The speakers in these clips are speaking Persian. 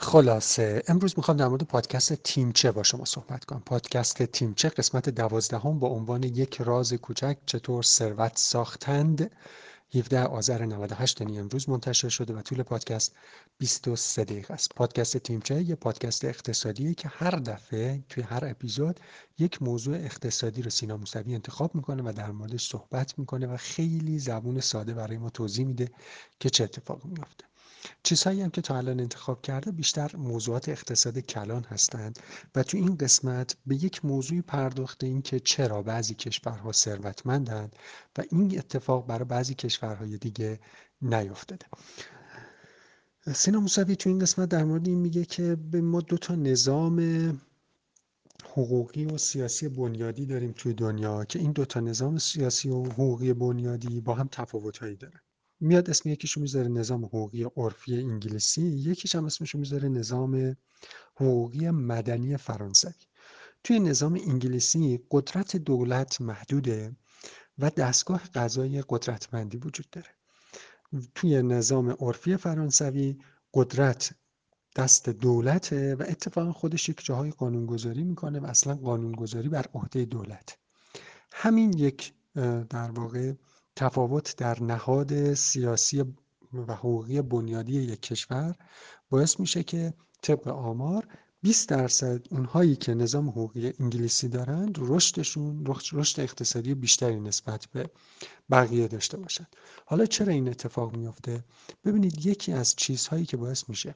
خلاصه امروز می‌خوام در مورد پادکست تیمچه با شما صحبت کنم. پادکست تیمچه قسمت دوازدهم با عنوان یک راز کوچک چطور ثروت ساختند. 17 آذر 98 یعنی امروز منتشر شده و طول پادکست 23 دقیقه است. پادکست تیمچه یه پادکست اقتصادیه که هر دفعه توی هر اپیزود یک موضوع اقتصادی رو سینا موسوی انتخاب می‌کنه و در موردش صحبت می‌کنه و خیلی زبون ساده برای ما توضیح میده که چه اتفاقی میافته. چیزهایی هم که تا الان انتخاب کرده بیشتر موضوعات اقتصاد کلان هستند و تو این قسمت به یک موضوعی پرداخته این که چرا بعضی کشورها ثروتمندند و این اتفاق برای بعضی کشورهای دیگه نیفتاده. سینا موسوی تو این قسمت در مورد این میگه که به ما دو تا نظام حقوقی و سیاسی بنیادی داریم توی دنیا که این دو تا نظام سیاسی و حقوقی بنیادی با هم تفاوتهایی دارن. میاد اسم یکیشو می‌ذاره نظام حقوقی عرفی انگلیسی یکیش هم اسمشو می‌ذاره نظام حقوقی مدنی فرانسوی توی نظام انگلیسی قدرت دولت محدوده و دستگاه قضایی قدرتمندی وجود داره. توی نظام عرفی فرانسوی قدرت دست دولته و اتفاقا خودش یک جاهای قانونگذاری می‌کنه و اصلا قانونگذاری بر عهده دولت. همین یک در واقع تفاوت در نهاد سیاسی و حقوقی بنیادی یک کشور باعث میشه که طبق آمار 20 درصد اونهایی که نظام حقوقی انگلیسی دارند رشدشون رشد اقتصادی بیشتری نسبت به بقیه داشته باشند. حالا چرا این اتفاق میافته ببینید یکی از چیزهایی که باعث میشه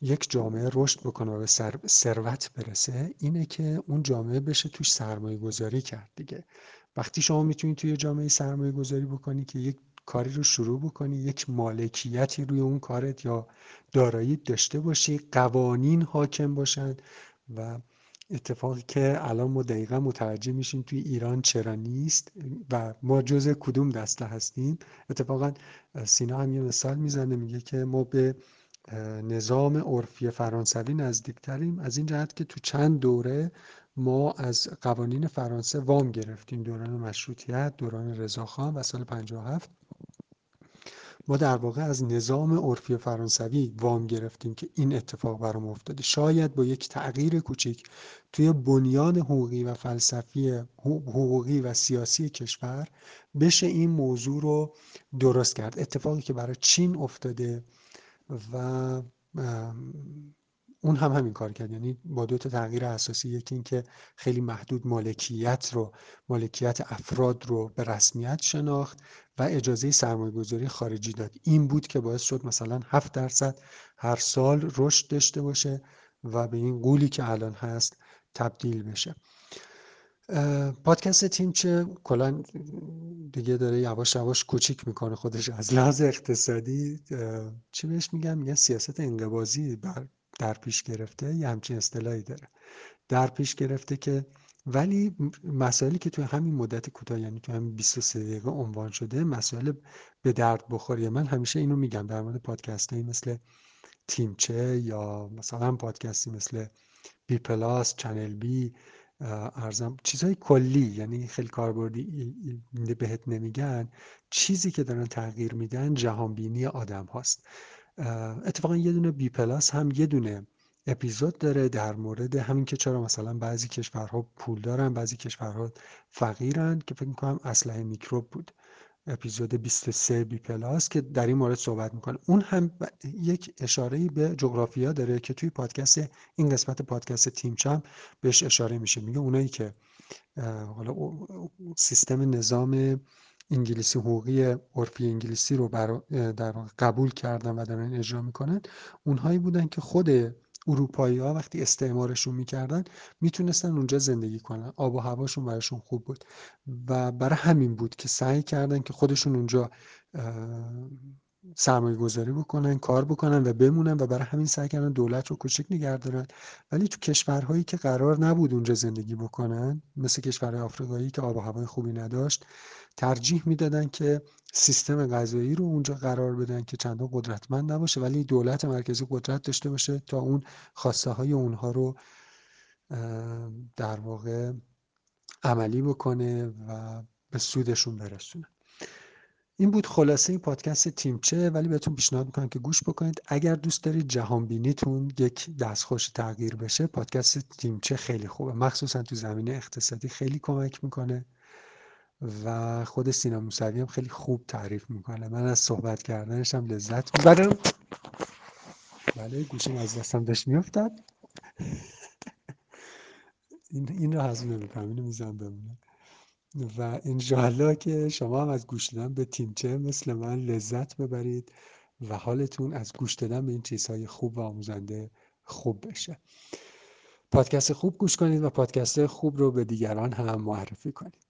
یک جامعه رشد بکنه و به ثروت برسه اینه که اون جامعه بشه توش سرمایه گذاری کرد دیگه. وقتی شما می‌تونید توی جامعه سرمایه گذاری بکنی که یک کاری رو شروع بکنی یک مالکیتی روی اون کارت یا دارایی داشته باشی قوانین حاکم باشن و اتفاقی که الان ما دقیقا متوجه میشیم توی ایران چرا نیست و ما جز کدوم دسته هستیم. اتفاقا سینا هم یه مثال می‌زنه میگه که ما به نظام عرفی فرانسوی نزدیکتریم از این جهت که تو چند دوره ما از قوانین فرانسه وام گرفتیم. دوران مشروطیت دوران رضاخان و سال 57 ما در واقع از نظام عرفی فرانسوی وام گرفتیم که این اتفاق برام افتاده. شاید با یک تغییر کوچیک توی بنیان حقوقی و فلسفی حقوقی و سیاسی کشور بشه این موضوع رو درست کرد. اتفاقی که برای چین افتاده و اون هم همین کار کرد. یعنی با دو تا تغییر اساسی یکی اینکه خیلی محدود مالکیت رو مالکیت افراد رو به رسمیت شناخت و اجازه سرمایه گذاری خارجی داد. این بود که باعث شد مثلا 7 درصد هر سال رشد داشته باشه و به این قولی که الان هست تبدیل بشه. پادکست تیم چه کلا دیگه داره یواش یواش کوچیک می‌کنه خودش از لحاظ اقتصادی چی بهش میگم میگن سیاست انقباضی در پیش گرفته یه همچین اصطلاحی داره. در پیش گرفته که ولی مسائلی که توی همین مدت کوتاه یعنی توی همین 23 دقیقه عنوان شده مسائل به درد بخوری. من همیشه اینو میگم در مورد پادکست هایی مثل تیمچه یا مثلا پادکستی مثل بی پلاس چنل بی ارزم. چیزهای کلی یعنی خیلی کاربردی بهت نمیگن. چیزی که دارن تغییر میدن جهانبینی آدم هاست. اتفاقا یه دونه بی پلاس هم یه دونه اپیزود داره در مورد همین که چرا مثلا بعضی کشورها پول دارن بعضی کشورها فقیرن که فکر می‌کنم اسلحه میکروب بود. اپیزود 23 بی پلاس که در این مورد صحبت می‌کنه. اون هم یک اشاره به جغرافیا داره که توی پادکست این قسمت پادکست تیمچم بهش اشاره میشه. میگه اونایی که حالا سیستم نظام انگلیسی حقوقی عرفی انگلیسی رو در قبول کردن و دارن اجرا می‌کنن اونهایی بودن که خود اروپایی ها وقتی استعمارشون می‌کردن می‌تونستن اونجا زندگی کنن. آب و هواشون براشون خوب بود. و برای همین بود که سعی کردن که خودشون اونجا سرمایه گذاری بکنن کار بکنن و بمونن و برای همین سعی کردن دولت رو کوچک نگه دارن. ولی تو کشورهایی که قرار نبود اونجا زندگی بکنن مثل کشورهای آفریقایی که آب و هوای خوبی نداشت ترجیح می‌دادن که سیستم غذایی رو اونجا قرار بدن که چندان قدرتمند نباشه ولی دولت مرکزی قدرت داشته باشه تا اون خواسته های اونها رو در واقع عملی بکنه و به سودشون برسونه. این بود خلاصه پادکست تیمچه ولی بهتون پیشنهاد می‌کنم که گوش بکنید. اگر دوست دارید جهان بینیتون یک دستخوش تغییر بشه پادکست تیمچه خیلی خوبه. مخصوصا تو زمینه اقتصادی خیلی کمک می‌کنه و خود سینا موسوی هم خیلی خوب تعریف می‌کنه. من از صحبت کردنش هم لذت می‌برم. بله گوشیم از دستم داشت میافتد این, این رو هضم نمی‌کنم اینو بمونه. و انشاءالله که شما هم از گوش دادن به تیمچه مثل من لذت ببرید و حالتون از گوش دادن به این چیزهای خوب و آموزنده خوب بشه. پادکست خوب گوش کنید و پادکست خوب رو به دیگران هم معرفی کنید.